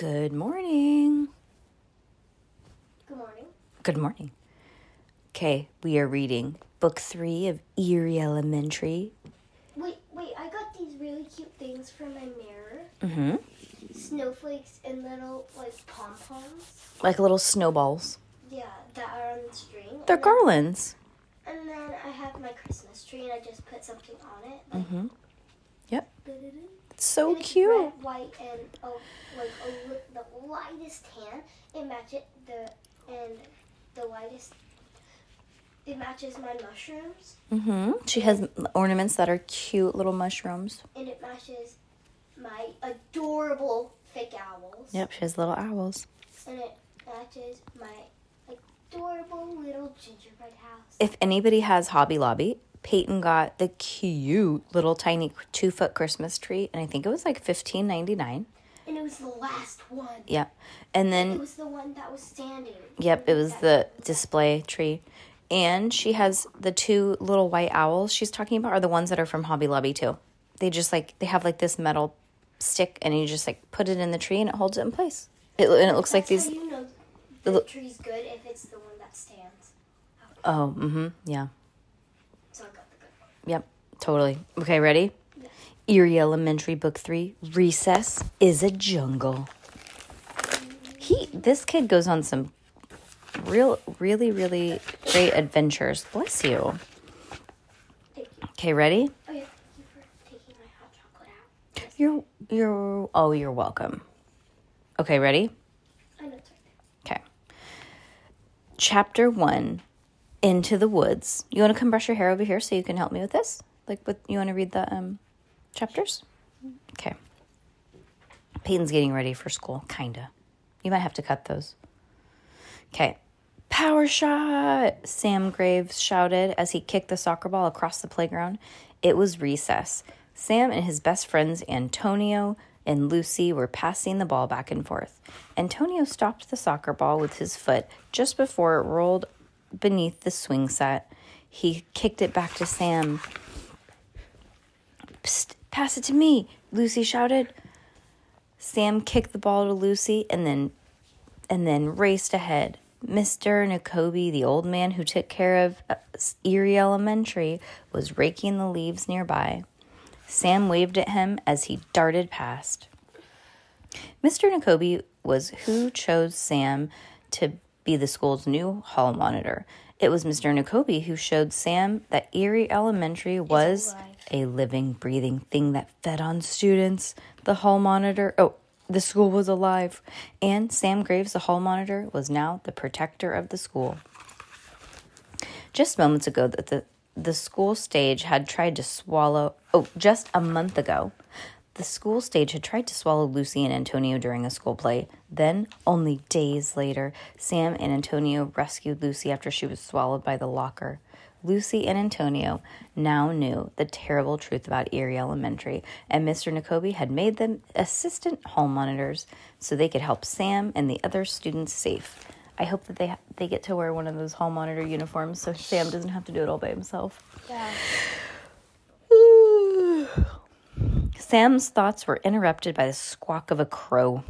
Good morning. Good morning. Good morning. Okay, we are reading book three of Eerie Elementary. Wait, wait, I got these really cute things for my mirror. Mm-hmm. Snowflakes and little, like, pom-poms. Like little snowballs. Yeah, that are on the string. They're and then, garlands. and then I have my Christmas tree and I just put something on it. Like, Mm-hmm. Yep. da-da-da. It's so it's cute. Red, white, and oh, like a, the lightest tan. It matches the and the lightest. It matches my mushrooms, Mm-hmm. She has ornaments that are cute little mushrooms. and it matches my adorable fake owls. Yep, she has little owls. And it matches my adorable little gingerbread house. If anybody has Hobby Lobby, Peyton got the cute little tiny two foot Christmas tree, and I think it was like fifteen ninety nine. And it was the last one. Yep. And then It was the one that was standing. Yep, it was the display tree. And she has the two little white owls she's talking about are the ones that are from Hobby Lobby too. They just like they have like this metal stick and you just like put it in the tree and it holds it in place. It, and it looks like these you know the tree's good if it's the one that stands. Oh, mm mhm. Yeah. So I got the good one. Yep. Totally. Okay, ready? Eerie Elementary Book 3, Recess is a Jungle. He this kid goes on some real really really great adventures. Bless you. Thank you. Okay, ready? Oh yeah, thank you for taking my hot chocolate out. You're you're oh, you're welcome. Okay, ready? I know it's right there. Okay. Chapter 1 Into the Woods. You want to come brush your hair over here so you can help me with this? Like with you want to read the um chapters? Okay. Peyton's getting ready for school, kinda. You might have to cut those. Okay. Power shot! Sam Graves shouted as he kicked the soccer ball across the playground. It was recess. Sam and his best friends Antonio and Lucy were passing the ball back and forth. Antonio stopped the soccer ball with his foot just before it rolled beneath the swing set. He kicked it back to Sam. Psst, pass it to me, Lucy shouted. Sam kicked the ball to Lucy and then and then raced ahead. Mr. Nekobi, the old man who took care of uh, Eerie Elementary, was raking the leaves nearby. Sam waved at him as he darted past. Mr. Nekobi was who chose Sam to be the school's new hall monitor. It was Mr. Nekobi who showed Sam that Eerie Elementary was a living, breathing thing that fed on students. The hall monitor, oh, the school was alive. And Sam Graves, the hall monitor, was now the protector of the school. Just moments ago, that the the school stage had tried to swallow. Oh, just a month ago, the school stage had tried to swallow Lucy and Antonio during a school play. Then, only days later, Sam and Antonio rescued Lucy after she was swallowed by the locker. Lucy and Antonio now knew the terrible truth about Eerie Elementary, and Mr. Nekobi had made them assistant hall monitors so they could help Sam and the other students safe. I hope that they they get to wear one of those hall monitor uniforms so Sam doesn't have to do it all by himself. Yeah. Sam's thoughts were interrupted by the squawk of a crow.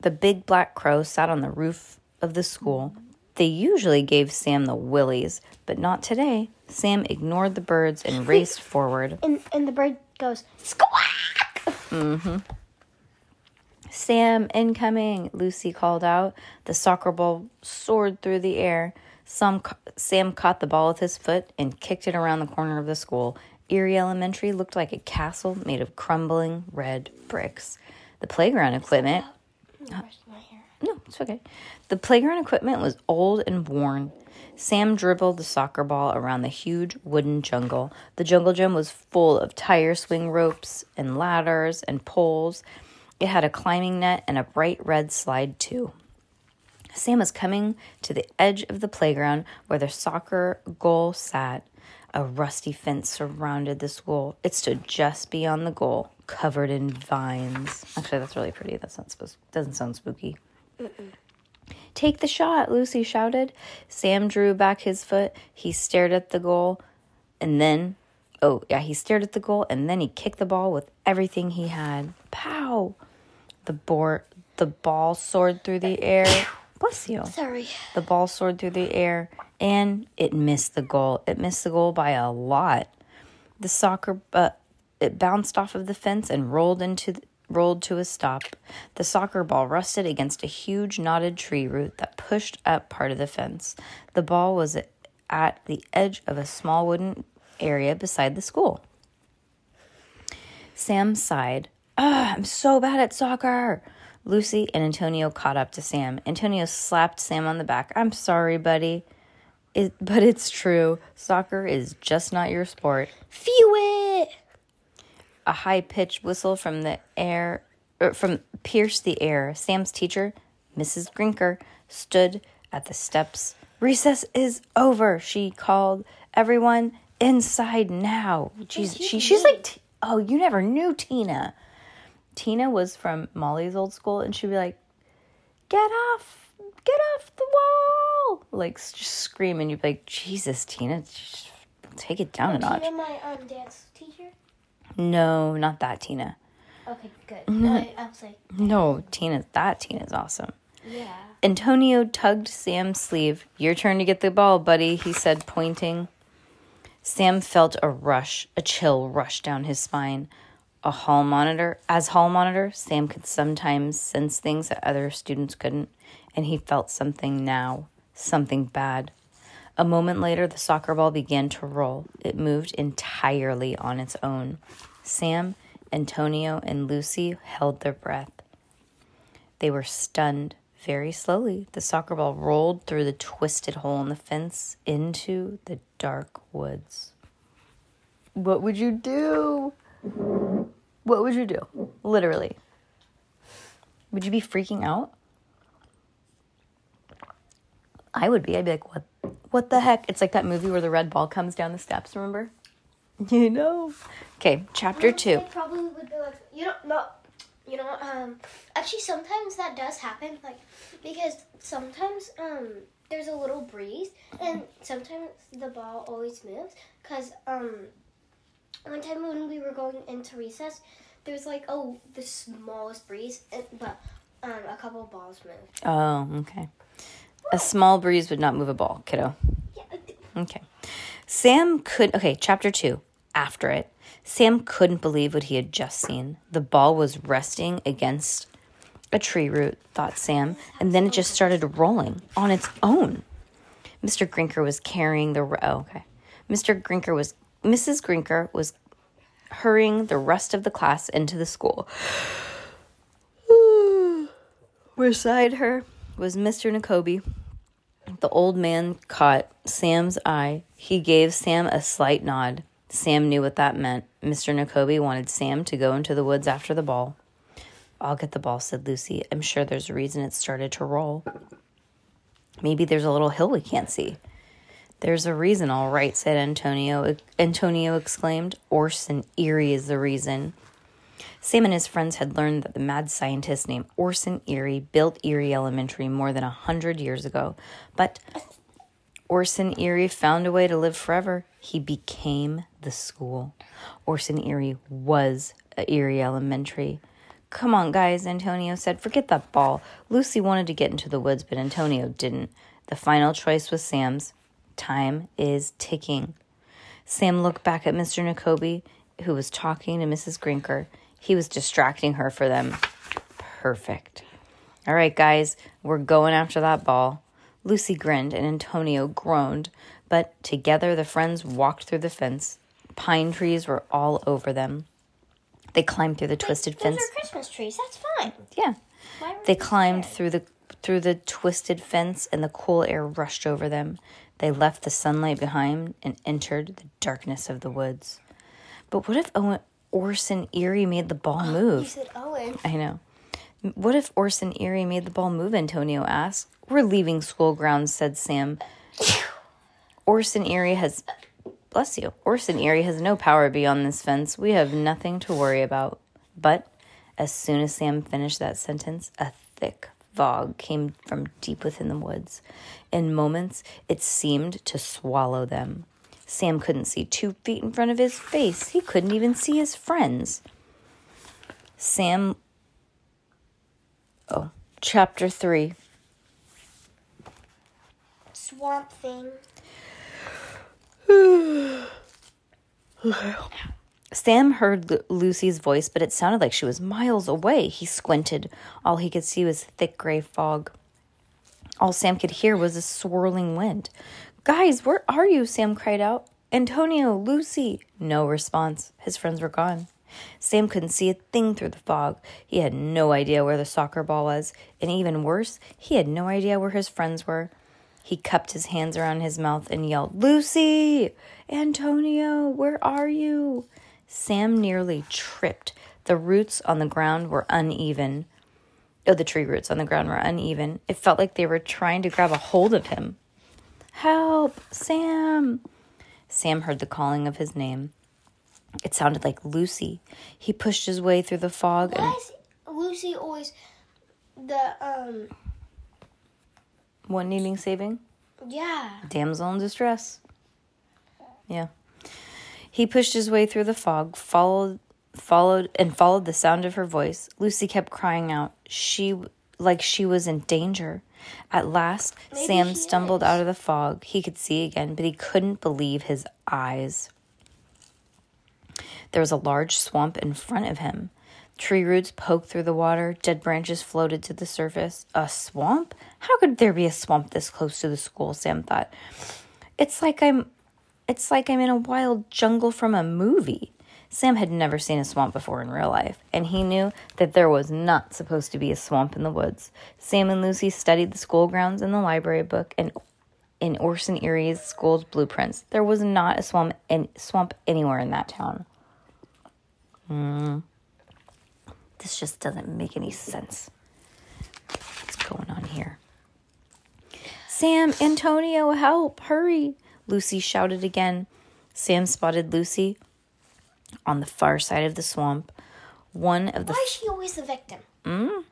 The big black crow sat on the roof of the school. They usually gave Sam the willies, but not today. Sam ignored the birds and raced forward. And and the bird goes squawk. hmm. Sam, incoming, Lucy called out. The soccer ball soared through the air. Some, Sam caught the ball with his foot and kicked it around the corner of the school. Eerie Elementary looked like a castle made of crumbling red bricks. The playground equipment I brushed my hair. No, it's okay. The playground equipment was old and worn. Sam dribbled the soccer ball around the huge wooden jungle. The jungle gym was full of tire swing ropes and ladders and poles. It had a climbing net and a bright red slide, too. Sam was coming to the edge of the playground where the soccer goal sat. A rusty fence surrounded the school. It stood just beyond the goal, covered in vines. Actually, that's really pretty. That's not supposed. Doesn't sound spooky. Take the shot, Lucy shouted. Sam drew back his foot. He stared at the goal, and then, oh yeah, he stared at the goal, and then he kicked the ball with everything he had. Pow! The board, the ball soared through the air. Bless you. Sorry. The ball soared through the air and it missed the goal. It missed the goal by a lot. The soccer uh, it bounced off of the fence and rolled into the, rolled to a stop. The soccer ball rusted against a huge knotted tree root that pushed up part of the fence. The ball was at the edge of a small wooden area beside the school. Sam sighed. Ah, I'm so bad at soccer. Lucy and Antonio caught up to Sam. Antonio slapped Sam on the back. I'm sorry, buddy. It, but it's true. Soccer is just not your sport. Phew it! A high pitched whistle from the air er, from pierced the air. Sam's teacher, Mrs. Grinker, stood at the steps. Recess is over, she called. Everyone inside now. Jeez, she, she's like, oh, you never knew Tina. Tina was from Molly's old school, and she'd be like, "Get off, get off the wall!" Like just scream, and you'd be like, "Jesus, Tina, just take it down a notch." Tina, my um, dance teacher. No, not that Tina. Okay, good. I, I was like, No, Tina, that Tina's awesome. yeah. Antonio tugged Sam's sleeve. Your turn to get the ball, buddy, he said, pointing. Sam felt a rush, a chill rush down his spine. A hall monitor, as hall monitor, Sam could sometimes sense things that other students couldn't, and he felt something now, something bad. A moment later, the soccer ball began to roll. It moved entirely on its own. Sam, Antonio, and Lucy held their breath. They were stunned. Very slowly, the soccer ball rolled through the twisted hole in the fence into the dark woods. What would you do? What would you do? Literally. Would you be freaking out? I would be. I'd be like, what what the heck? It's like that movie where the red ball comes down the steps, remember? You know. Okay, chapter two. I probably would be like, you don't know. You know, um, actually, sometimes that does happen, like, because sometimes, um, there's a little breeze, and sometimes the ball always moves, because, um, one time when we were going into recess, there was like, oh, the smallest breeze, but, um, a couple of balls moved. Oh, okay. A small breeze would not move a ball, kiddo. Yeah, Okay. Sam could, okay, chapter two. After it, Sam couldn't believe what he had just seen. The ball was resting against a tree root, thought Sam, and then it just started rolling on its own. Mr. Grinker was carrying the, oh, okay. Mr. Grinker was, Mrs. Grinker was hurrying the rest of the class into the school. Beside her was Mr. Nekobi. The old man caught Sam's eye. He gave Sam a slight nod. Sam knew what that meant. Mr. Nekobi wanted Sam to go into the woods after the ball. I'll get the ball, said Lucy. I'm sure there's a reason it started to roll. Maybe there's a little hill we can't see. There's a reason, all right, said Antonio. Antonio exclaimed. Orson Eerie is the reason. Sam and his friends had learned that the mad scientist named Orson Eerie built Eerie Elementary more than a hundred years ago. But Orson Eerie found a way to live forever. He became the school. Orson Eerie was Eerie Elementary. Come on, guys, Antonio said. Forget that ball. Lucy wanted to get into the woods, but Antonio didn't. The final choice was Sam's. Time is ticking. Sam looked back at Mr. Nekobi, who was talking to Mrs. Grinker. He was distracting her for them. Perfect. All right, guys, we're going after that ball. Lucy grinned and Antonio groaned, but together the friends walked through the fence. Pine trees were all over them. They climbed through the twisted Those fence. are Christmas trees. That's fine. Yeah. They climbed scared? through the through the twisted fence and the cool air rushed over them. They left the sunlight behind and entered the darkness of the woods. But what if Owen Orson Eerie made the ball You move? said Owen. I know. What if Orson Eerie made the ball move? Antonio asked. We're leaving school grounds, said Sam. Orson Eerie has. Bless you. Orson Eerie has no power beyond this fence. We have nothing to worry about. But as soon as Sam finished that sentence, a thick fog came from deep within the woods. In moments, it seemed to swallow them. Sam couldn't see two feet in front of his face. He couldn't even see his friends. Sam. Oh, chapter 3. Swamp thing. Sam heard Lu- Lucy's voice, but it sounded like she was miles away. He squinted. All he could see was thick gray fog. All Sam could hear was a swirling wind. Guys, where are you? Sam cried out. Antonio, Lucy. No response. His friends were gone. Sam couldn't see a thing through the fog. He had no idea where the soccer ball was, and even worse, he had no idea where his friends were. He cupped his hands around his mouth and yelled, Lucy! Antonio, where are you? Sam nearly tripped. The roots on the ground were uneven. Oh, the tree roots on the ground were uneven. It felt like they were trying to grab a hold of him. Help, Sam! Sam heard the calling of his name. It sounded like Lucy. He pushed his way through the fog and Why is Lucy always the um one needing saving. yeah. Damsel in distress. Yeah. He pushed his way through the fog, followed followed and followed the sound of her voice. Lucy kept crying out. She like she was in danger. At last, Maybe Sam stumbled is. out of the fog. He could see again, but he couldn't believe his eyes. There was a large swamp in front of him. Tree roots poked through the water, dead branches floated to the surface. A swamp? How could there be a swamp this close to the school? Sam thought. It's like I'm it's like I'm in a wild jungle from a movie. Sam had never seen a swamp before in real life, and he knew that there was not supposed to be a swamp in the woods. Sam and Lucy studied the school grounds in the library book and in Orson Eerie's school's blueprints. There was not a swamp and swamp anywhere in that town. Hmm. This just doesn't make any sense. What's going on here? Sam, Antonio, help, hurry. Lucy shouted again. Sam spotted Lucy on the far side of the swamp. One of the Why is she always the victim? Mm.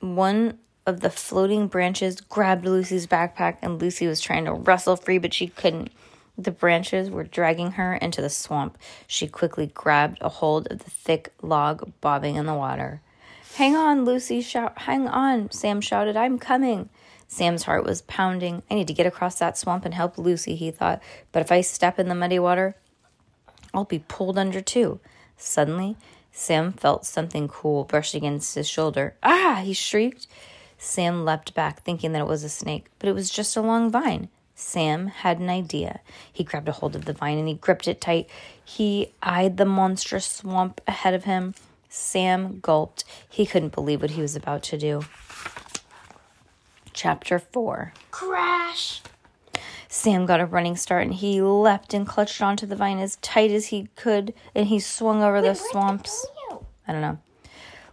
one of the floating branches grabbed Lucy's backpack and Lucy was trying to wrestle free but she couldn't. The branches were dragging her into the swamp. She quickly grabbed a hold of the thick log bobbing in the water. Hang on, Lucy shout hang on, Sam shouted. I'm coming. Sam's heart was pounding. I need to get across that swamp and help Lucy, he thought. But if I step in the muddy water, I'll be pulled under too. Suddenly, Sam felt something cool brush against his shoulder. Ah! he shrieked. Sam leapt back, thinking that it was a snake, but it was just a long vine. Sam had an idea. He grabbed a hold of the vine and he gripped it tight. He eyed the monstrous swamp ahead of him. Sam gulped. He couldn't believe what he was about to do. Chapter 4 Crash. Sam got a running start and he leapt and clutched onto the vine as tight as he could and he swung over the swamps. I don't know.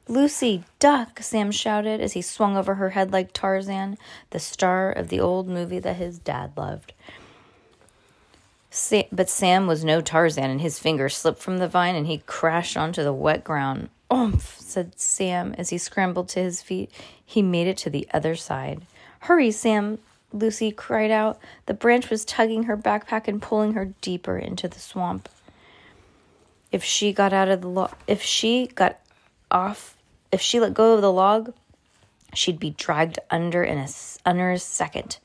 Lucy, duck, Sam shouted as he swung over her head like Tarzan, the star of the old movie that his dad loved. Sa- but Sam was no Tarzan, and his fingers slipped from the vine and he crashed onto the wet ground. Oomph, said Sam as he scrambled to his feet. He made it to the other side. Hurry, Sam, Lucy cried out. The branch was tugging her backpack and pulling her deeper into the swamp. If she got out of the log, if she got off, if she let go of the log, she'd be dragged under in a under a second.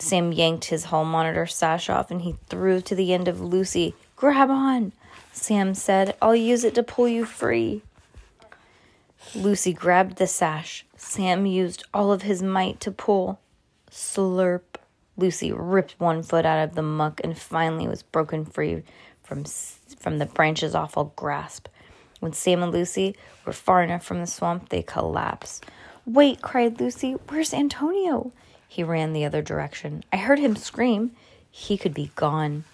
Sam yanked his hall monitor sash off and he threw to the end of Lucy. Grab on, Sam said. I'll use it to pull you free. Lucy grabbed the sash. Sam used all of his might to pull. Slurp. Lucy ripped one foot out of the muck and finally was broken free from from the branch's awful grasp. When Sam and Lucy were far enough from the swamp, they collapsed. Wait, cried Lucy. Where's Antonio? He ran the other direction. I heard him scream. He could be gone.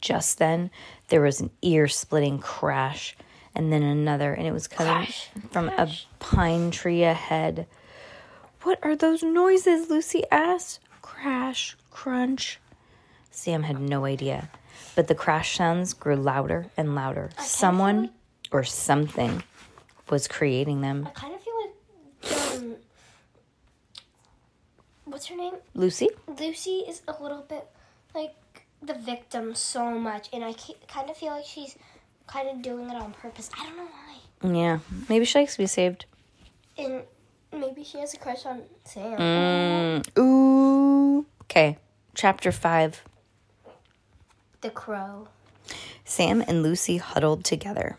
Just then, there was an ear splitting crash. And then another, and it was coming Crash, from a pine tree ahead. What are those noises? Lucy asked. Crash, crunch. Sam had no idea, but the crash sounds grew louder and louder. Someone feel or something was creating them. I kind of feel like um, what's her name? Lucy? Lucy is a little bit like the victim so much, and I kind of feel like she's kind of doing it on purpose. I don't know why. Yeah, maybe she likes to be saved. And maybe she has a crush on Sam. Mm, ooh. Okay, chapter 5. The crow. Sam and Lucy huddled together.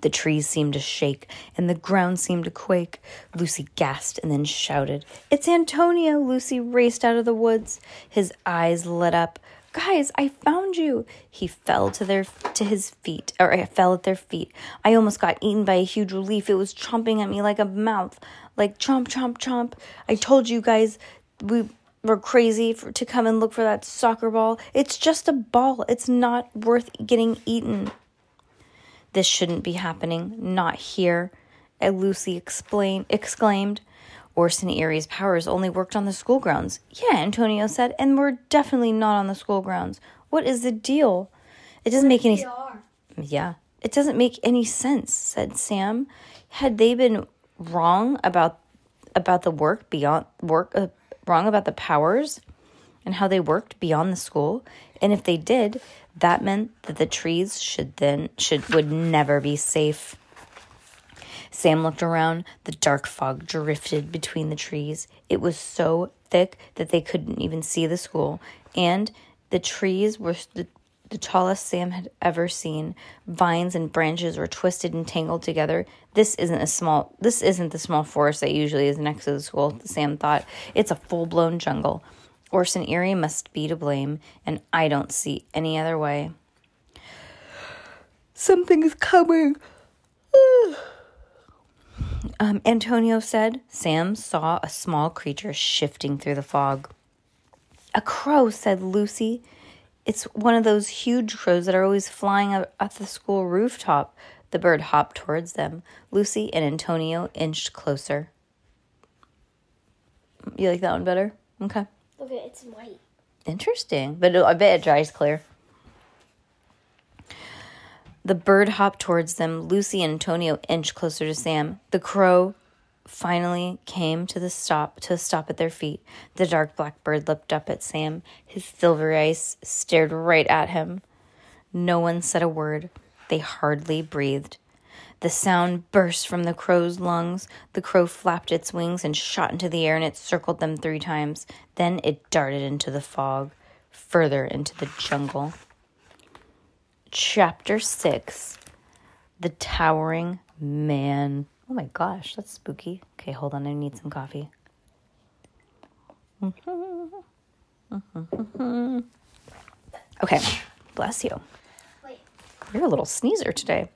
The trees seemed to shake and the ground seemed to quake. Lucy gasped and then shouted, It's Antonio! Lucy raced out of the woods. His eyes lit up. Guys, I found you. He fell to their to his feet, or I fell at their feet. I almost got eaten by a huge leaf. It was chomping at me like a mouth, like chomp, chomp, chomp. I told you guys we were crazy for, to come and look for that soccer ball. It's just a ball. It's not worth getting eaten. This shouldn't be happening. Not here, Lucy explain, exclaimed. Orson Eerie's powers only worked on the school grounds. Yeah, Antonio said, and we're definitely not on the school grounds. What is the deal? It doesn't make any yeah, it doesn't make any sense, said Sam. Had they been wrong about about the work beyond work uh, wrong about the powers and how they worked beyond the school? And if they did, that meant that the trees should then should would never be safe. Sam looked around. The dark fog drifted between the trees. It was so thick that they couldn't even see the school, and the trees were the, the tallest Sam had ever seen. Vines and branches were twisted and tangled together. This isn't a small this isn't the small forest that usually is next to the school, Sam thought. It's a full-blown jungle. Orson Eerie must be to blame, and I don't see any other way. Something is coming. Um, Antonio said Sam saw a small creature shifting through the fog. A crow, said Lucy. It's one of those huge crows that are always flying up at the school rooftop. The bird hopped towards them. Lucy and Antonio inched closer. You like that one better? Okay. It, it's white. Interesting, but I bet it dries clear. The bird hopped towards them. Lucy and Antonio inched closer to Sam. The crow finally came to the stop to a stop at their feet. The dark black bird looked up at Sam. His silver eyes stared right at him. No one said a word. They hardly breathed. The sound burst from the crow's lungs. The crow flapped its wings and shot into the air, and it circled them three times. Then it darted into the fog, further into the jungle. Chapter 6 The Towering Man. Oh my gosh, that's spooky. Okay, hold on, I need some coffee. Okay, bless you. You're a little sneezer today.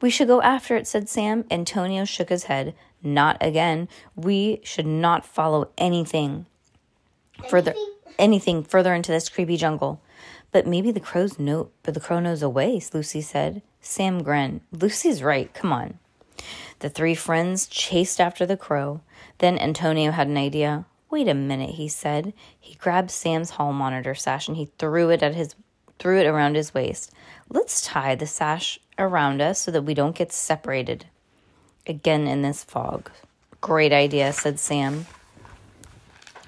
We should go after it, said Sam. Antonio shook his head. Not again. We should not follow anything further Anything? anything further into this creepy jungle. But maybe the crows know but the crow knows a way, Lucy said. Sam grinned. Lucy's right, come on. The three friends chased after the crow. Then Antonio had an idea. Wait a minute, he said. He grabbed Sam's hall monitor sash and he threw it at his threw it around his waist. Let's tie the sash around us so that we don't get separated again in this fog. Great idea, said Sam.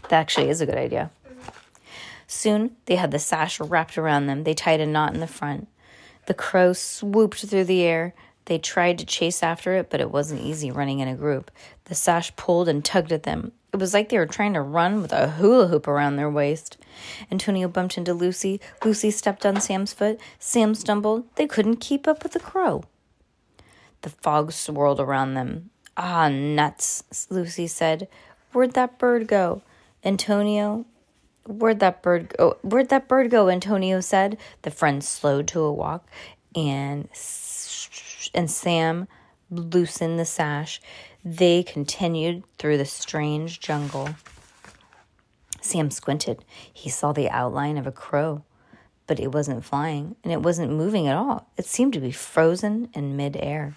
That actually is a good idea. Soon they had the sash wrapped around them. They tied a knot in the front. The crow swooped through the air. They tried to chase after it, but it wasn't easy running in a group. The sash pulled and tugged at them. It was like they were trying to run with a hula hoop around their waist. Antonio bumped into Lucy. Lucy stepped on Sam's foot. Sam stumbled. They couldn't keep up with the crow. The fog swirled around them. Ah, nuts, Lucy said. Where'd that bird go? Antonio, where'd that bird go? Where'd that bird go? Antonio said. The friends slowed to a walk, and and Sam loosened the sash. They continued through the strange jungle. Sam squinted. He saw the outline of a crow. but it wasn't flying and it wasn't moving at all. It seemed to be frozen in midair.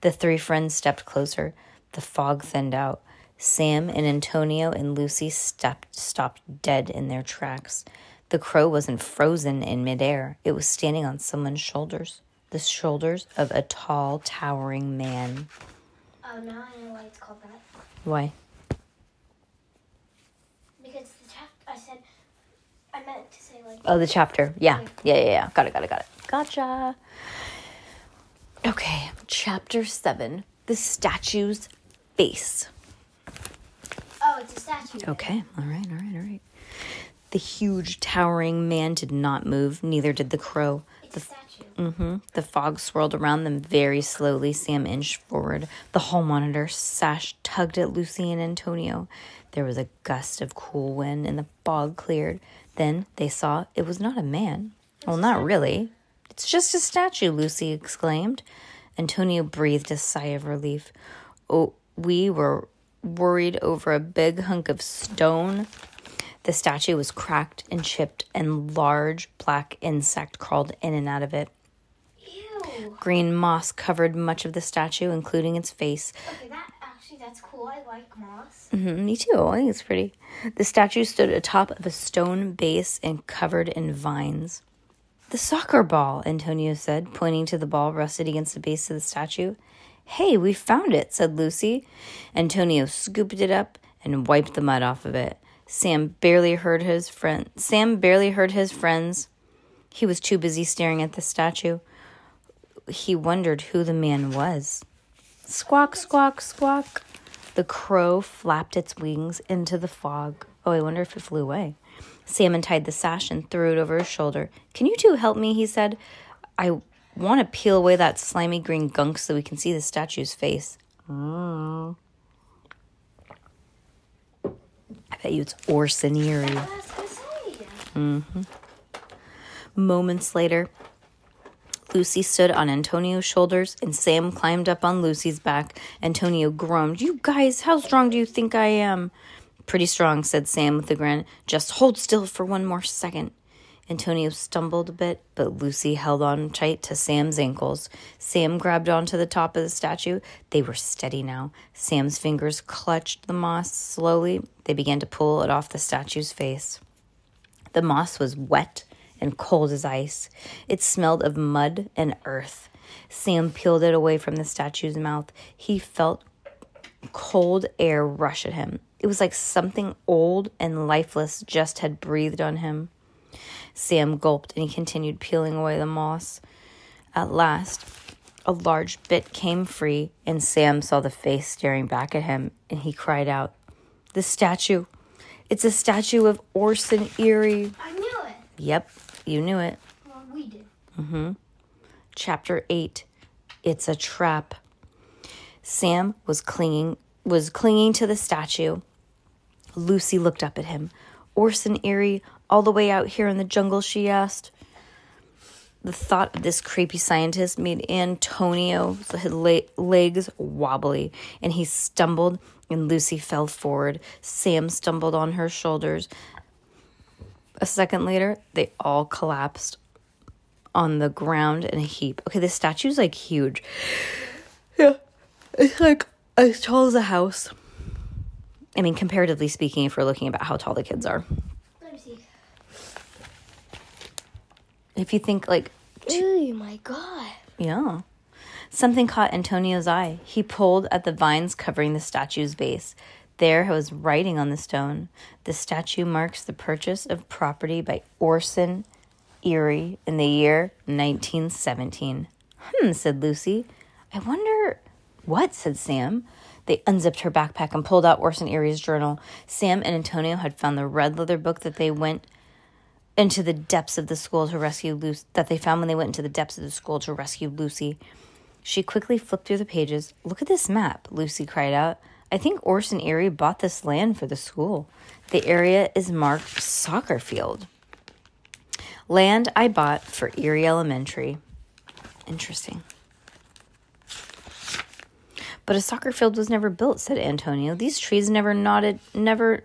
The three friends stepped closer. The fog thinned out. Sam and Antonio and Lucy stepped, stopped dead in their tracks. The crow wasn't frozen in midair, it was standing on someone's shoulders. The shoulders of a tall, towering man. Oh, now I know why it's called that. Why? Because the chapter, I said, I meant to say like. Oh, the chapter. Yeah. Yeah, yeah, yeah. Got it, got it, got it. Gotcha. Okay, chapter seven The statue's face. It's a statue. Okay, all right, all right, all right. The huge, towering man did not move, neither did the crow. It's a statue. hmm The fog swirled around them very slowly. Sam inched forward. The hall monitor sash tugged at Lucy and Antonio. There was a gust of cool wind, and the fog cleared. Then they saw it was not a man. Well, not really. It's just a statue, Lucy exclaimed. Antonio breathed a sigh of relief. Oh, we were worried over a big hunk of stone. The statue was cracked and chipped, and large black insect crawled in and out of it. Ew. Green moss covered much of the statue, including its face. Okay, that actually that's cool. I like moss. Mhm, me too. I think it's pretty. The statue stood atop of a stone base and covered in vines. The soccer ball, Antonio said, pointing to the ball rested against the base of the statue. Hey, we found it, said Lucy. Antonio scooped it up and wiped the mud off of it. Sam barely heard his friend. Sam barely heard his friends. He was too busy staring at the statue. He wondered who the man was. Squawk, squawk, squawk. The crow flapped its wings into the fog. Oh, I wonder if it flew away. Sam untied the sash and threw it over his shoulder. Can you two help me? He said. I want to peel away that slimy green gunk so we can see the statue's face. Oh. I bet you it's Orson Eerie. I was gonna say. Mm-hmm. Moments later, Lucy stood on Antonio's shoulders and Sam climbed up on Lucy's back. Antonio groaned, You guys, how strong do you think I am? Pretty strong, said Sam with a grin. Just hold still for one more second. Antonio stumbled a bit, but Lucy held on tight to Sam's ankles. Sam grabbed onto the top of the statue. They were steady now. Sam's fingers clutched the moss slowly. They began to pull it off the statue's face. The moss was wet and cold as ice. It smelled of mud and earth. Sam peeled it away from the statue's mouth. He felt cold air rush at him. It was like something old and lifeless just had breathed on him. Sam gulped and he continued peeling away the moss. At last, a large bit came free, and Sam saw the face staring back at him, and he cried out, The statue! It's a statue of Orson Eerie. I knew it. Yep, you knew it. Well, we did. Mm-hmm. Chapter 8 It's a Trap. Sam was clinging was clinging to the statue. Lucy looked up at him. Orson Eerie, all the way out here in the jungle, she asked. The thought of this creepy scientist made Antonio's le- legs wobbly, and he stumbled, and Lucy fell forward. Sam stumbled on her shoulders. A second later, they all collapsed on the ground in a heap. Okay, the statue's like huge. Yeah, it's like as tall as a house. I mean, comparatively speaking, if we're looking about how tall the kids are. Let me see. If you think like, Oh my god. yeah. Something caught Antonio's eye. He pulled at the vines covering the statue's base. There was writing on the stone. The statue marks the purchase of property by Orson Eerie in the year 1917. Hmm, said Lucy. I wonder what, said Sam. They unzipped her backpack and pulled out Orson Eerie's journal. Sam and Antonio had found the red leather book that they went into the depths of the school to rescue Lucy that they found when they went into the depths of the school to rescue Lucy. She quickly flipped through the pages. Look at this map, Lucy cried out. I think Orson Eerie bought this land for the school. The area is marked soccer field. Land I bought for Eerie Elementary. Interesting. But a soccer field was never built, said Antonio. These trees never knotted, never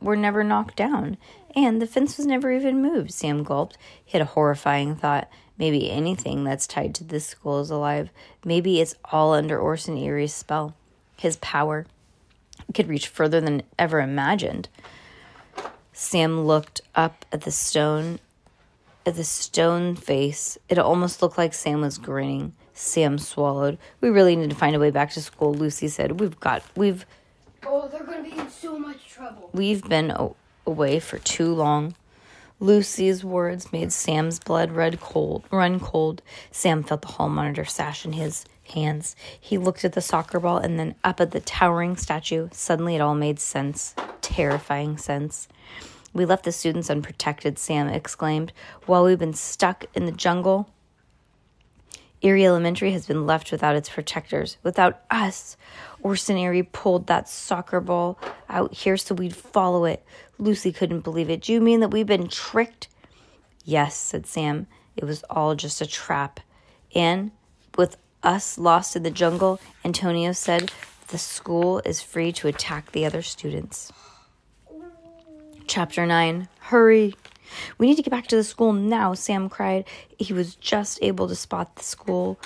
were never knocked down. And the fence was never even moved. Sam gulped. He had a horrifying thought. Maybe anything that's tied to this school is alive. Maybe it's all under Orson Eerie's spell. His power could reach further than ever imagined. Sam looked up at the stone at the stone face. It almost looked like Sam was grinning. Sam swallowed. We really need to find a way back to school, Lucy said. We've got we've Oh, they're gonna be in so much trouble. we've been o- away for too long. Lucy's words made Sam's blood red cold, run cold. Sam felt the hall monitor sash in his hands. He looked at the soccer ball and then up at the towering statue. Suddenly it all made sense. Terrifying sense. We left the students unprotected, Sam exclaimed, while we've been stuck in the jungle. Eerie Elementary has been left without its protectors, without us. Orson Eerie pulled that soccer ball out here so we'd follow it. Lucy couldn't believe it. Do you mean that we've been tricked? Yes, said Sam. It was all just a trap. And with us lost in the jungle, Antonio said the school is free to attack the other students. Chapter 9 Hurry! We need to get back to the school now, Sam cried. He was just able to spot the school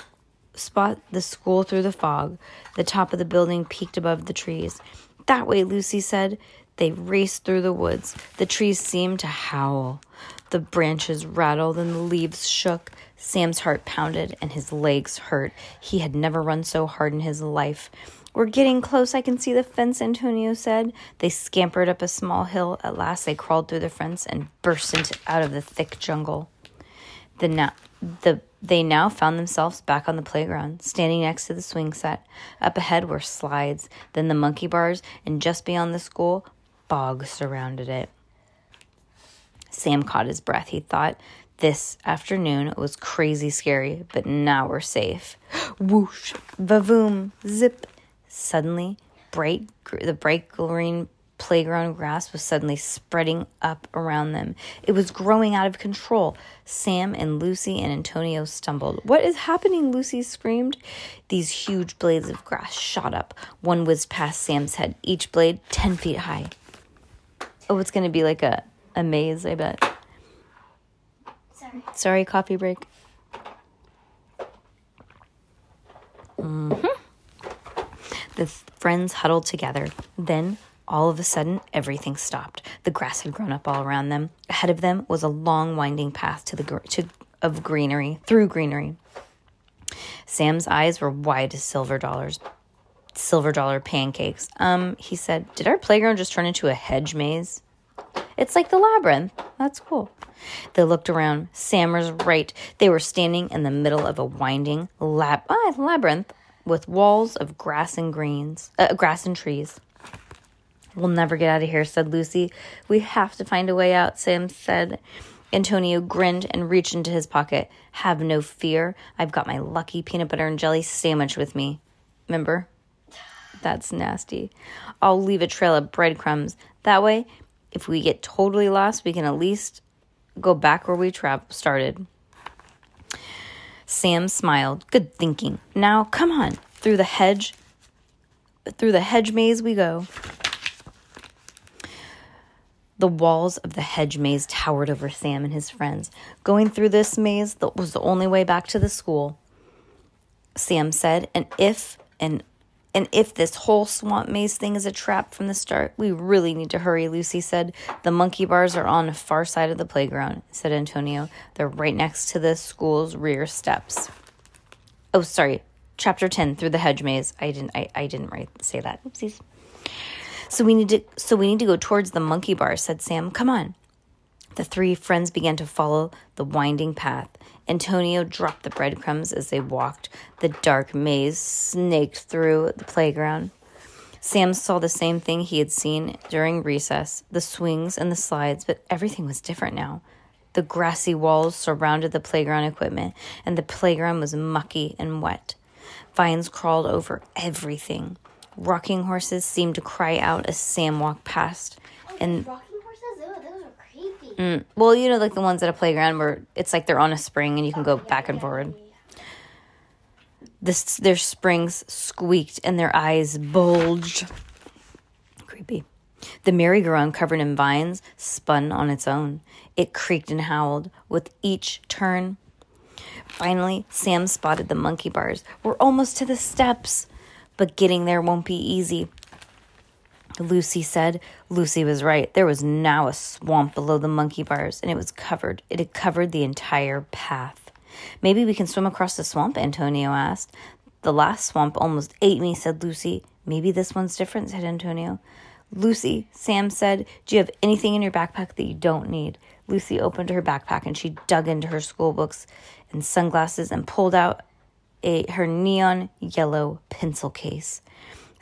spot the school through the fog. The top of the building peeked above the trees. That way, Lucy said. They raced through the woods. The trees seemed to howl. The branches rattled and the leaves shook. Sam's heart pounded and his legs hurt. He had never run so hard in his life. We're getting close. I can see the fence, Antonio said. They scampered up a small hill. At last, they crawled through the fence and burst into, out of the thick jungle. The, now, the, they now found themselves back on the playground, standing next to the swing set. Up ahead were slides, then the monkey bars, and just beyond the school, bog surrounded it. Sam caught his breath. He thought, this afternoon was crazy scary, but now we're safe. Whoosh, vavoom, zip. Suddenly, bright the bright green playground grass was suddenly spreading up around them. It was growing out of control. Sam and Lucy and Antonio stumbled. What is happening? Lucy screamed. These huge blades of grass shot up. One whizzed past Sam's head, each blade 10 feet high. Oh, it's going to be like a, a maze, I bet. Sorry. Sorry, coffee break. hmm The friends huddled together. Then, all of a sudden, everything stopped. The grass had grown up all around them. Ahead of them was a long, winding path to the gr- to of greenery through greenery. Sam's eyes were wide as silver dollars, silver dollar pancakes. Um, he said, "Did our playground just turn into a hedge maze?" It's like the labyrinth. That's cool. They looked around. Sam was right. They were standing in the middle of a winding lab ah, labyrinth with walls of grass and greens, uh, grass and trees. We'll never get out of here, said Lucy. We have to find a way out, Sam said. Antonio grinned and reached into his pocket. Have no fear. I've got my lucky peanut butter and jelly sandwich with me. Remember? That's nasty. I'll leave a trail of breadcrumbs. That way, if we get totally lost, we can at least go back where we tra- started. Sam smiled. Good thinking. Now, come on. Through the hedge, through the hedge maze we go. The walls of the hedge maze towered over Sam and his friends. Going through this maze was the only way back to the school. Sam said, and if and and if this whole swamp maze thing is a trap from the start, we really need to hurry, Lucy said. The monkey bars are on the far side of the playground, said Antonio. They're right next to the school's rear steps. Oh, sorry. Chapter 10, through the hedge maze. I didn't I, I didn't write say that. Oopsies. So we need to so we need to go towards the monkey bar, said Sam. Come on. The three friends began to follow the winding path. Antonio dropped the breadcrumbs as they walked. The dark maze snaked through the playground. Sam saw the same thing he had seen during recess the swings and the slides, but everything was different now. The grassy walls surrounded the playground equipment, and the playground was mucky and wet. Vines crawled over everything. Rocking horses seemed to cry out as Sam walked past. And Rocking horses? Ew, those are creepy. Mm, well, you know, like the ones at a playground where it's like they're on a spring and you can go back and forward. This, their springs squeaked and their eyes bulged. Creepy. The merry-go-round covered in vines spun on its own. It creaked and howled with each turn. Finally, Sam spotted the monkey bars. We're almost to the steps, but getting there won't be easy. Lucy said. Lucy was right. There was now a swamp below the monkey bars, and it was covered. It had covered the entire path. Maybe we can swim across the swamp, Antonio asked. The last swamp almost ate me, said Lucy. Maybe this one's different, said Antonio. Lucy, Sam said, do you have anything in your backpack that you don't need? Lucy opened her backpack and she dug into her school books and sunglasses and pulled out a, her neon yellow pencil case.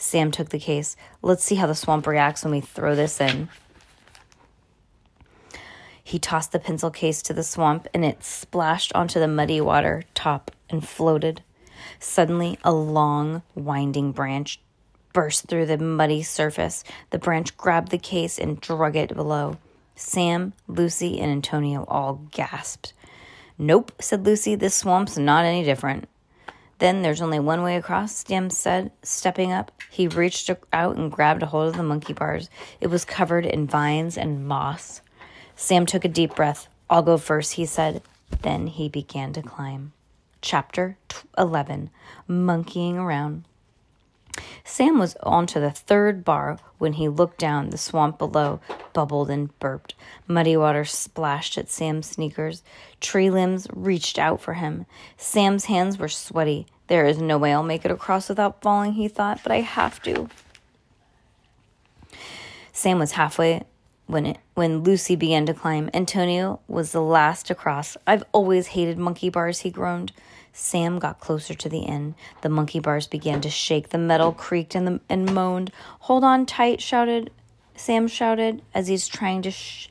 Sam took the case. Let's see how the swamp reacts when we throw this in. He tossed the pencil case to the swamp and it splashed onto the muddy water top and floated. Suddenly, a long, winding branch burst through the muddy surface. The branch grabbed the case and drug it below. Sam, Lucy, and Antonio all gasped. Nope, said Lucy, this swamp's not any different. Then there's only one way across, Sam said, stepping up. He reached out and grabbed a hold of the monkey bars. It was covered in vines and moss. Sam took a deep breath. I'll go first, he said. Then he began to climb. Chapter 11 Monkeying Around. Sam was onto the third bar when he looked down. The swamp below bubbled and burped. Muddy water splashed at Sam's sneakers. Tree limbs reached out for him. Sam's hands were sweaty. There is no way I'll make it across without falling, he thought, but I have to. Sam was halfway when it, when Lucy began to climb. Antonio was the last to cross. I've always hated monkey bars, he groaned. Sam got closer to the end. The monkey bars began to shake. The metal creaked and, the, and moaned. Hold on tight, shouted Sam shouted as he's trying to sh-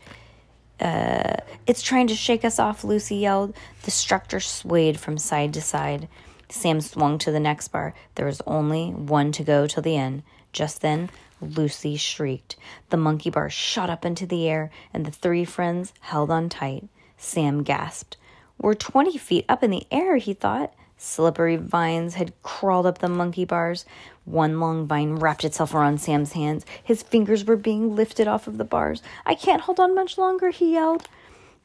uh, it's trying to shake us off, Lucy yelled. The structure swayed from side to side. Sam swung to the next bar. There was only one to go till the end. Just then, Lucy shrieked. The monkey bar shot up into the air, and the three friends held on tight. Sam gasped. We're 20 feet up in the air, he thought. Slippery vines had crawled up the monkey bars. One long vine wrapped itself around Sam's hands. His fingers were being lifted off of the bars. I can't hold on much longer, he yelled.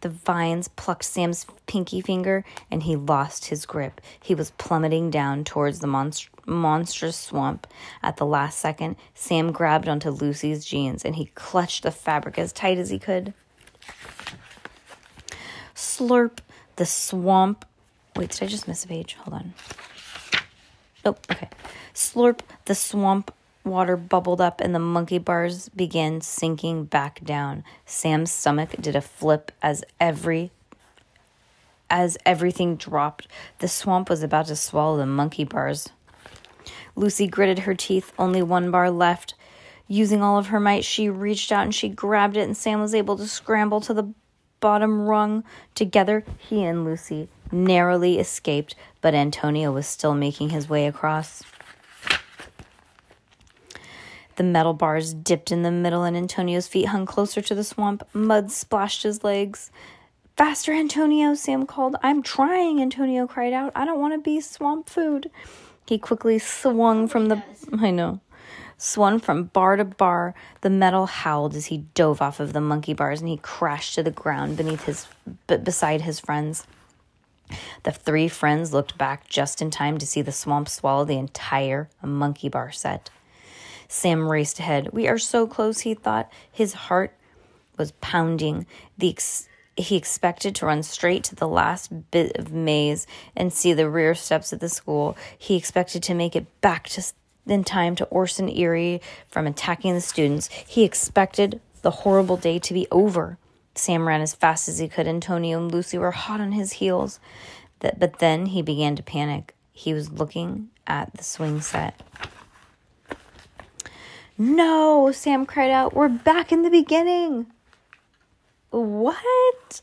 The vines plucked Sam's pinky finger, and he lost his grip. He was plummeting down towards the monst- monstrous swamp. At the last second, Sam grabbed onto Lucy's jeans, and he clutched the fabric as tight as he could. Slurp, the swamp Wait, did I just miss a page? Hold on. Oh, okay. Slurp, the swamp water bubbled up and the monkey bars began sinking back down. Sam's stomach did a flip as every as everything dropped. The swamp was about to swallow the monkey bars. Lucy gritted her teeth, only one bar left. Using all of her might, she reached out and she grabbed it, and Sam was able to scramble to the bottom rung. Together, he and Lucy narrowly escaped, but Antonio was still making his way across. The metal bars dipped in the middle, and Antonio's feet hung closer to the swamp. Mud splashed his legs. Faster, Antonio, Sam called. I'm trying, Antonio cried out. I don't want to be swamp food. He quickly swung from the. I know. Swung from bar to bar. The metal howled as he dove off of the monkey bars and he crashed to the ground beneath his, b- beside his friends. The three friends looked back just in time to see the swamp swallow the entire monkey bar set. Sam raced ahead. We are so close, he thought. His heart was pounding. The ex- he expected to run straight to the last bit of maze and see the rear steps of the school. He expected to make it back to in time to Orson Eerie from attacking the students. He expected the horrible day to be over. Sam ran as fast as he could. Antonio and Lucy were hot on his heels. But then he began to panic. He was looking at the swing set. No, Sam cried out. We're back in the beginning. What?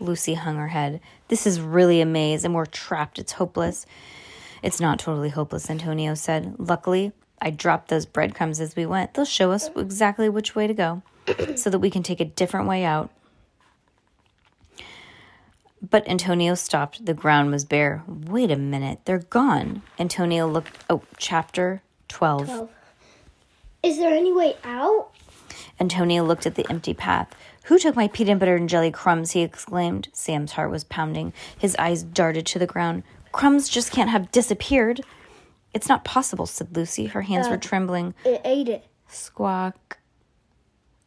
Lucy hung her head. This is really a maze, and we're trapped. It's hopeless. It's not totally hopeless, Antonio said. Luckily, I dropped those breadcrumbs as we went. They'll show us exactly which way to go so that we can take a different way out. But Antonio stopped. The ground was bare. Wait a minute, they're gone. Antonio looked. Oh, chapter 12. 12. Is there any way out? Antonio looked at the empty path. Who took my peanut butter and jelly crumbs? he exclaimed. Sam's heart was pounding. His eyes darted to the ground. Crumbs just can't have disappeared. It's not possible, said Lucy. Her hands were uh, trembling. It ate it. Squawk.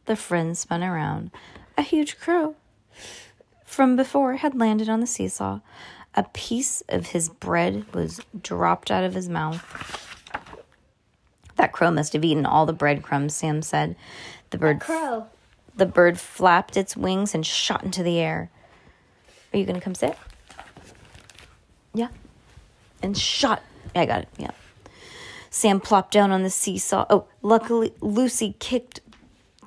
The friends spun around. A huge crow from before had landed on the seesaw. A piece of his bread was dropped out of his mouth. That crow must have eaten all the breadcrumbs, Sam said. The bird Crow. the bird flapped its wings and shot into the air. Are you going to come sit? Yeah. And shot. Yeah, I got it. Yeah. Sam plopped down on the seesaw. Oh, luckily Lucy kicked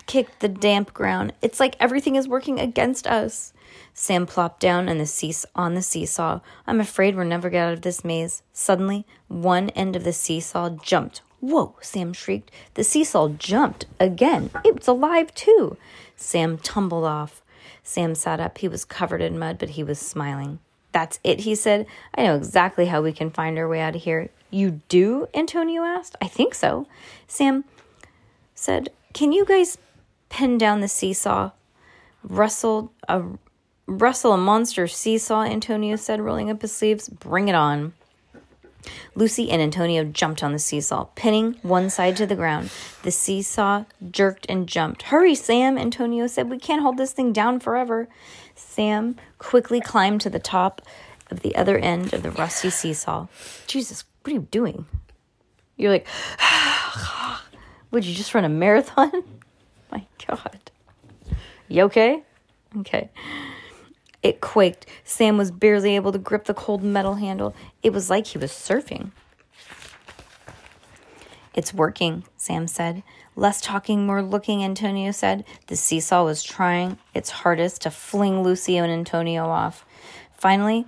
kicked the damp ground. It's like everything is working against us. Sam plopped down on the on the seesaw. I'm afraid we'll never get out of this maze. Suddenly, one end of the seesaw jumped. Whoa, Sam shrieked. The seesaw jumped again. It was alive too. Sam tumbled off. Sam sat up. He was covered in mud, but he was smiling. That's it, he said. I know exactly how we can find our way out of here. You do? Antonio asked. I think so. Sam said, Can you guys pin down the seesaw? Rustled a rustle a monster seesaw, Antonio said, rolling up his sleeves. Bring it on. Lucy and Antonio jumped on the seesaw, pinning one side to the ground. The seesaw jerked and jumped. Hurry, Sam, Antonio said. We can't hold this thing down forever. Sam quickly climbed to the top of the other end of the rusty seesaw. Jesus, what are you doing? You're like, would you just run a marathon? My God. You okay? Okay. It quaked. Sam was barely able to grip the cold metal handle. It was like he was surfing. It's working, Sam said. Less talking, more looking, Antonio said. The seesaw was trying its hardest to fling Lucio and Antonio off. Finally,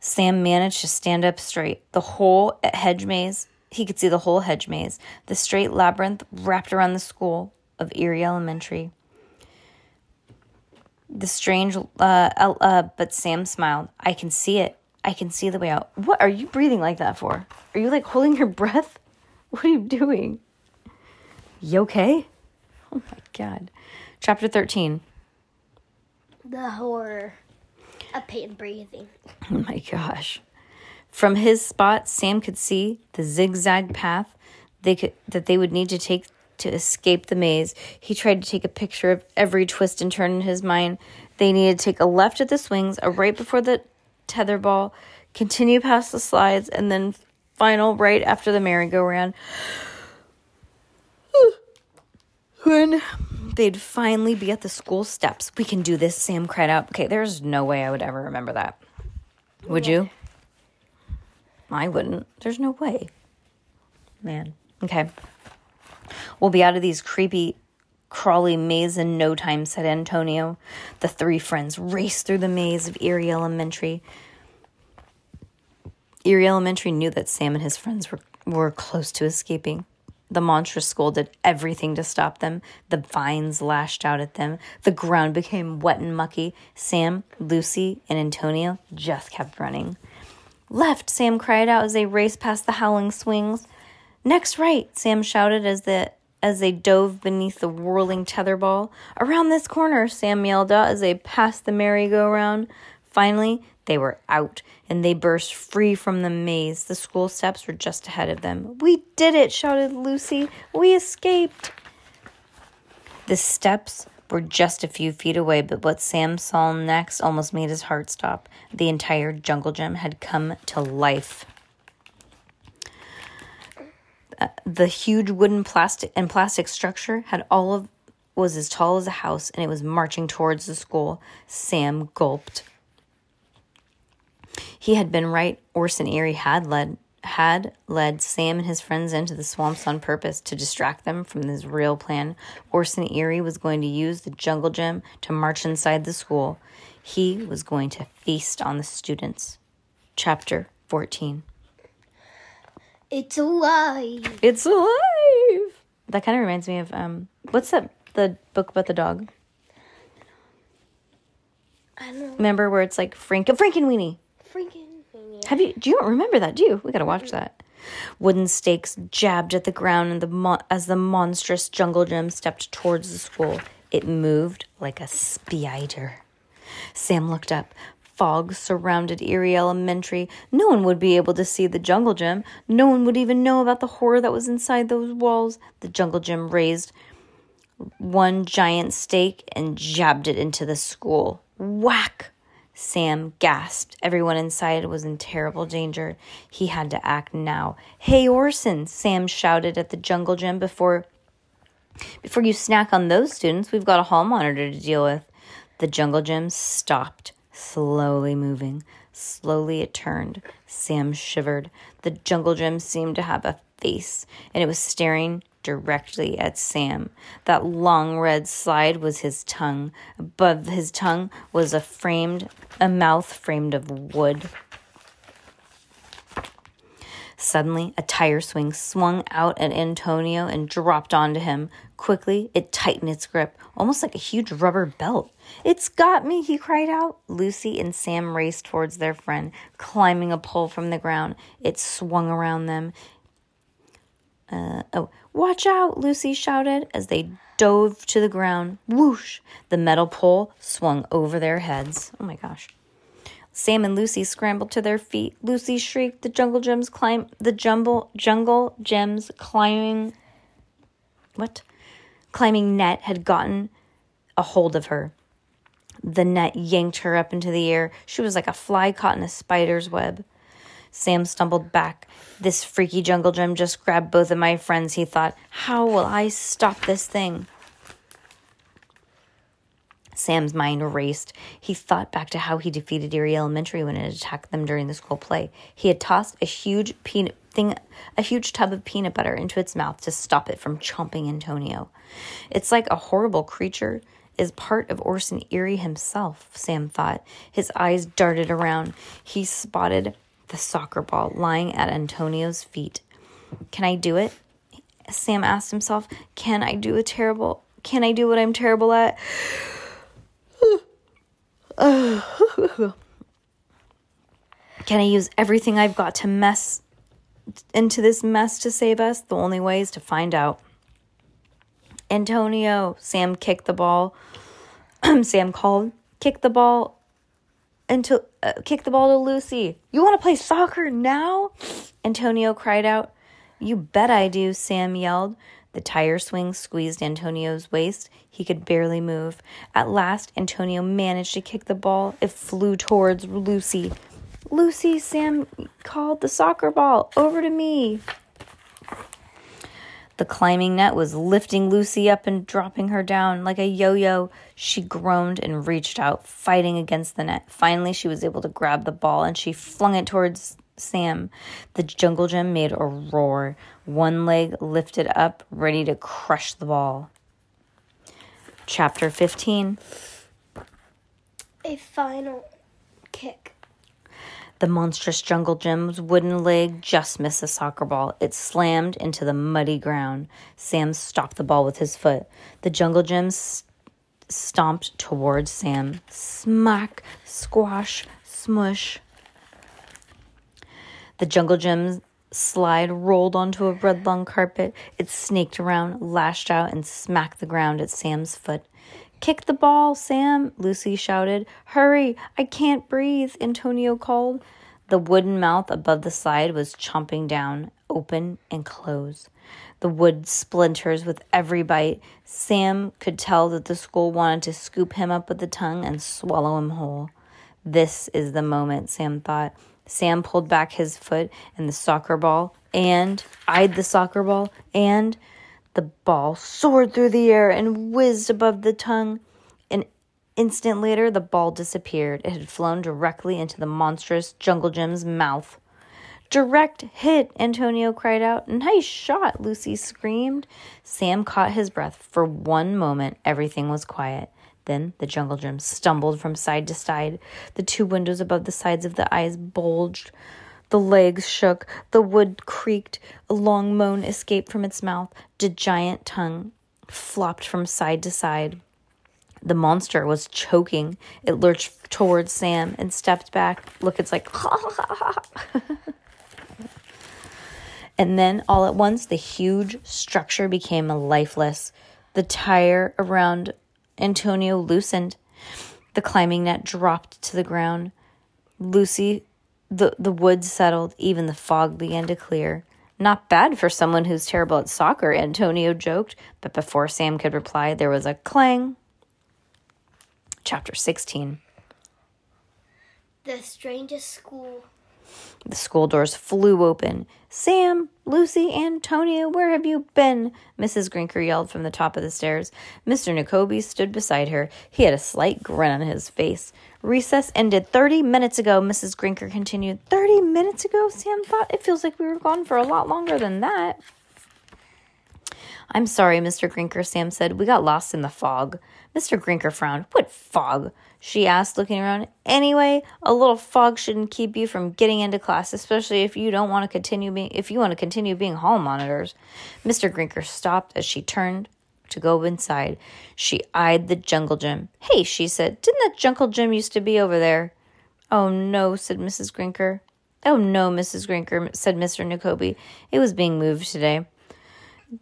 Sam managed to stand up straight. The whole hedge maze, he could see the whole hedge maze, the straight labyrinth wrapped around the school of Eerie Elementary. The strange, uh, uh, but Sam smiled. I can see it. I can see the way out. What are you breathing like that for? Are you like holding your breath? What are you doing? You okay? Oh my god. Chapter 13. The horror of pain breathing. Oh my gosh. From his spot, Sam could see the zigzag path they could that they would need to take to escape the maze. He tried to take a picture of every twist and turn in his mind. They needed to take a left at the swings, a right before the tetherball, continue past the slides, and then final right after the merry-go-round. when they'd finally be at the school steps, we can do this, Sam cried out. Okay, there's no way I would ever remember that. Would you? I wouldn't. There's no way. Man. Okay. We'll be out of these creepy, crawly maze in no time, said Antonio. The three friends raced through the maze of Eerie Elementary. Eerie Elementary knew that Sam and his friends were, were close to escaping. The monstrous school did everything to stop them. The vines lashed out at them. The ground became wet and mucky. Sam, Lucy, and Antonio just kept running. Left, Sam cried out as they raced past the howling swings. Next right, Sam shouted as the as they dove beneath the whirling tetherball. Around this corner, Sam yelled out as they passed the merry-go-round. Finally, they were out, and they burst free from the maze. The school steps were just ahead of them. We did it, shouted Lucy. We escaped. The steps were just a few feet away, but what Sam saw next almost made his heart stop. The entire jungle gym had come to life. The huge wooden plastic and plastic structure had all of was as tall as a house and it was marching towards the school. Sam gulped. He had been right. Orson Eerie had led had led Sam and his friends into the swamps on purpose to distract them from his real plan. Orson Eerie was going to use the jungle gym to march inside the school. He was going to feast on the students. Chapter 14. It's alive. It's alive. That kind of reminds me of um what's that the book about the dog? I don't know. Remember where it's like Frank Frankenweenie. Freaking. Have you do you remember that, do you? We gotta watch that. Wooden stakes jabbed at the ground and the mo- as the monstrous jungle gym stepped towards the school. It moved like a spider. Sam looked up. Fog surrounded Eerie Elementary. No one would be able to see the jungle gym. No one would even know about the horror that was inside those walls. The jungle gym raised one giant stake and jabbed it into the school. Whack! Sam gasped. Everyone inside was in terrible danger. He had to act now. Hey, Orson! Sam shouted at the jungle gym before. Before you snack on those students, we've got a hall monitor to deal with. The jungle gym stopped slowly moving. Slowly it turned. Sam shivered. The jungle gym seemed to have a face, and it was staring directly at Sam. That long red slide was his tongue. Above his tongue was a framed a mouth framed of wood. Suddenly, a tire swing swung out at Antonio and dropped onto him. Quickly, it tightened its grip, almost like a huge rubber belt. It's got me, he cried out. Lucy and Sam raced towards their friend, climbing a pole from the ground. It swung around them. Uh, oh, watch out, Lucy shouted as they dove to the ground. Whoosh! The metal pole swung over their heads. Oh my gosh. Sam and Lucy scrambled to their feet. Lucy shrieked. The jungle gems climb the jumble jungle gems climbing what? Climbing net had gotten a hold of her. The net yanked her up into the air. She was like a fly caught in a spider's web. Sam stumbled back. This freaky jungle gem just grabbed both of my friends, he thought. How will I stop this thing? Sam's mind raced. He thought back to how he defeated Eerie Elementary when it attacked them during the school play. He had tossed a huge peanut thing, a huge tub of peanut butter into its mouth to stop it from chomping Antonio. It's like a horrible creature is part of Orson Eerie himself, Sam thought. His eyes darted around. He spotted the soccer ball lying at Antonio's feet. Can I do it? Sam asked himself. Can I do a terrible? Can I do what I'm terrible at? Can I use everything I've got to mess into this mess to save us? The only way is to find out. Antonio, Sam kicked the ball. Sam called, kick the ball into uh, kick the ball to Lucy. You want to play soccer now? Antonio cried out. You bet I do, Sam yelled. The tire swing squeezed Antonio's waist. He could barely move. At last, Antonio managed to kick the ball. It flew towards Lucy. Lucy, Sam called the soccer ball. Over to me. The climbing net was lifting Lucy up and dropping her down like a yo yo. She groaned and reached out, fighting against the net. Finally, she was able to grab the ball and she flung it towards Sam. The jungle gym made a roar, one leg lifted up, ready to crush the ball. Chapter 15 A final kick. The monstrous jungle gym's wooden leg just missed the soccer ball. It slammed into the muddy ground. Sam stopped the ball with his foot. The jungle gym st- stomped towards Sam. Smack, squash, smush. The jungle gym's slide rolled onto a red lung carpet. It snaked around, lashed out, and smacked the ground at Sam's foot. Kick the ball, Sam, Lucy shouted. Hurry, I can't breathe, Antonio called. The wooden mouth above the slide was chomping down, open and close. The wood splinters with every bite. Sam could tell that the school wanted to scoop him up with the tongue and swallow him whole. This is the moment, Sam thought. Sam pulled back his foot and the soccer ball and eyed the soccer ball and the ball soared through the air and whizzed above the tongue. An instant later, the ball disappeared. It had flown directly into the monstrous jungle Jim's mouth. Direct hit, Antonio cried out. Nice shot, Lucy screamed. Sam caught his breath. For one moment, everything was quiet. Then the jungle gym stumbled from side to side. The two windows above the sides of the eyes bulged. The legs shook. The wood creaked. A long moan escaped from its mouth. The giant tongue flopped from side to side. The monster was choking. It lurched towards Sam and stepped back. Look, it's like. And then all at once, the huge structure became lifeless. The tire around Antonio loosened. The climbing net dropped to the ground. Lucy, the, the woods settled. Even the fog began to clear. Not bad for someone who's terrible at soccer, Antonio joked. But before Sam could reply, there was a clang. Chapter 16 The strangest school. The school doors flew open. Sam, Lucy, Antonio, where have you been? Mrs. Grinker yelled from the top of the stairs. Mr. Nekobi stood beside her. He had a slight grin on his face. Recess ended 30 minutes ago, Mrs. Grinker continued. 30 minutes ago? Sam thought. It feels like we were gone for a lot longer than that. I'm sorry, Mr. Grinker, Sam said. We got lost in the fog. Mr. Grinker frowned. What fog? She asked, looking around. Anyway, a little fog shouldn't keep you from getting into class, especially if you don't want to continue being if you want to continue being hall monitors. Mr. Grinker stopped as she turned to go inside. She eyed the jungle gym. Hey, she said, didn't that jungle gym used to be over there? Oh no, said Mrs. Grinker. Oh no, Mrs. Grinker, said Mr. Nekobi. It was being moved today.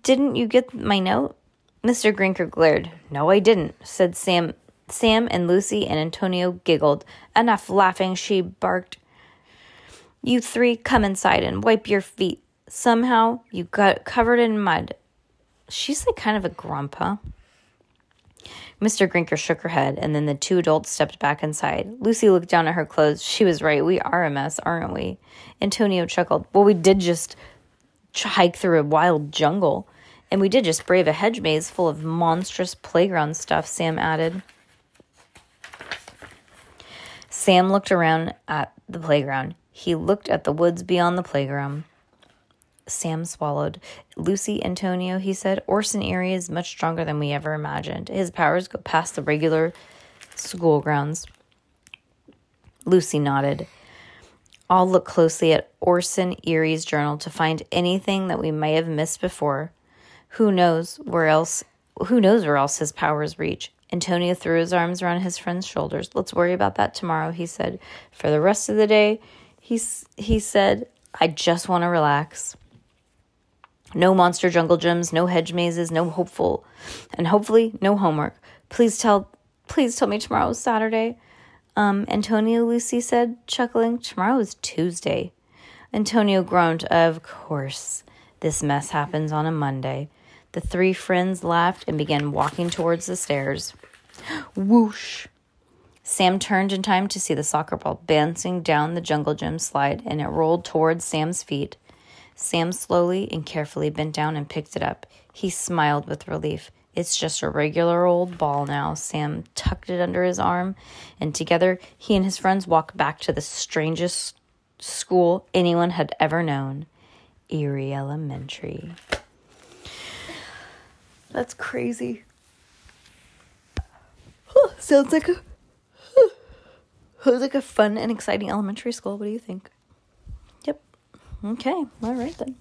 Didn't you get my note? Mr. Grinker glared. No, I didn't, said Sam. Sam and Lucy and Antonio giggled. Enough laughing, she barked. You three come inside and wipe your feet. Somehow you got covered in mud. She's like kind of a grump, huh? Mr. Grinker shook her head, and then the two adults stepped back inside. Lucy looked down at her clothes. She was right. We are a mess, aren't we? Antonio chuckled. Well, we did just hike through a wild jungle. And we did just brave a hedge maze full of monstrous playground stuff, Sam added. Sam looked around at the playground. He looked at the woods beyond the playground. Sam swallowed. Lucy, Antonio, he said, Orson Eerie is much stronger than we ever imagined. His powers go past the regular school grounds. Lucy nodded. I'll look closely at Orson Eerie's journal to find anything that we may have missed before. Who knows where else who knows where else his powers reach? Antonio threw his arms around his friend's shoulders. Let's worry about that tomorrow, he said. For the rest of the day, he, he said, I just want to relax. No monster jungle gyms, no hedge mazes, no hopeful, and hopefully no homework. Please tell, please tell me tomorrow is Saturday. Um, Antonio, Lucy said, chuckling. Tomorrow is Tuesday. Antonio groaned. Of course, this mess happens on a Monday. The three friends laughed and began walking towards the stairs. Whoosh! Sam turned in time to see the soccer ball bouncing down the jungle gym slide, and it rolled towards Sam's feet. Sam slowly and carefully bent down and picked it up. He smiled with relief. It's just a regular old ball now. Sam tucked it under his arm, and together he and his friends walked back to the strangest school anyone had ever known Eerie Elementary. That's crazy. sounds like a sounds like a fun and exciting elementary school. What do you think? Yep. Okay. All right then.